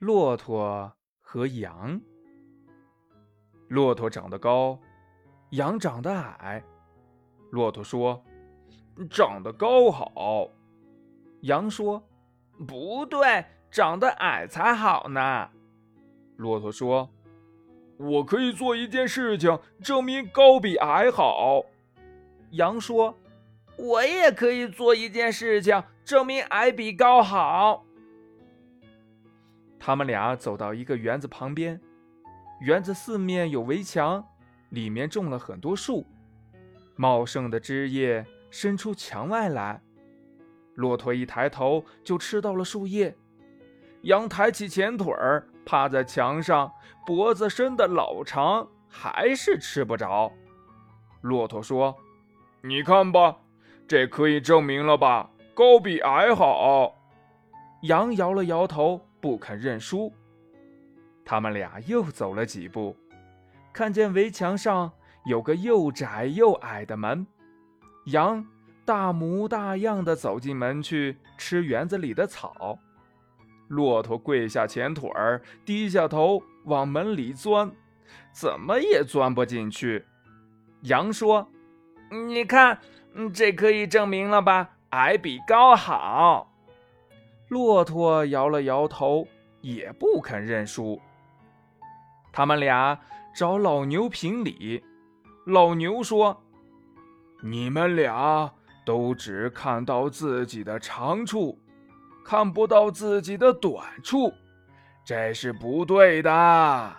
骆驼和羊。骆驼长得高，羊长得矮。骆驼说：“长得高好。”羊说：“不对，长得矮才好呢。”骆驼说：“我可以做一件事情，证明高比矮好。”羊说：“我也可以做一件事情，证明矮比高好。”他们俩走到一个园子旁边，园子四面有围墙，里面种了很多树，茂盛的枝叶伸出墙外来。骆驼一抬头就吃到了树叶，羊抬起前腿儿趴在墙上，脖子伸得老长，还是吃不着。骆驼说：“你看吧，这可以证明了吧？高比矮好。”羊摇了摇头。不肯认输。他们俩又走了几步，看见围墙上有个又窄又矮的门。羊大模大样的走进门去吃园子里的草。骆驼跪下前腿儿，低下头往门里钻，怎么也钻不进去。羊说：“你看，这可以证明了吧？矮比高好。”骆驼摇了摇头，也不肯认输。他们俩找老牛评理。老牛说：“你们俩都只看到自己的长处，看不到自己的短处，这是不对的。”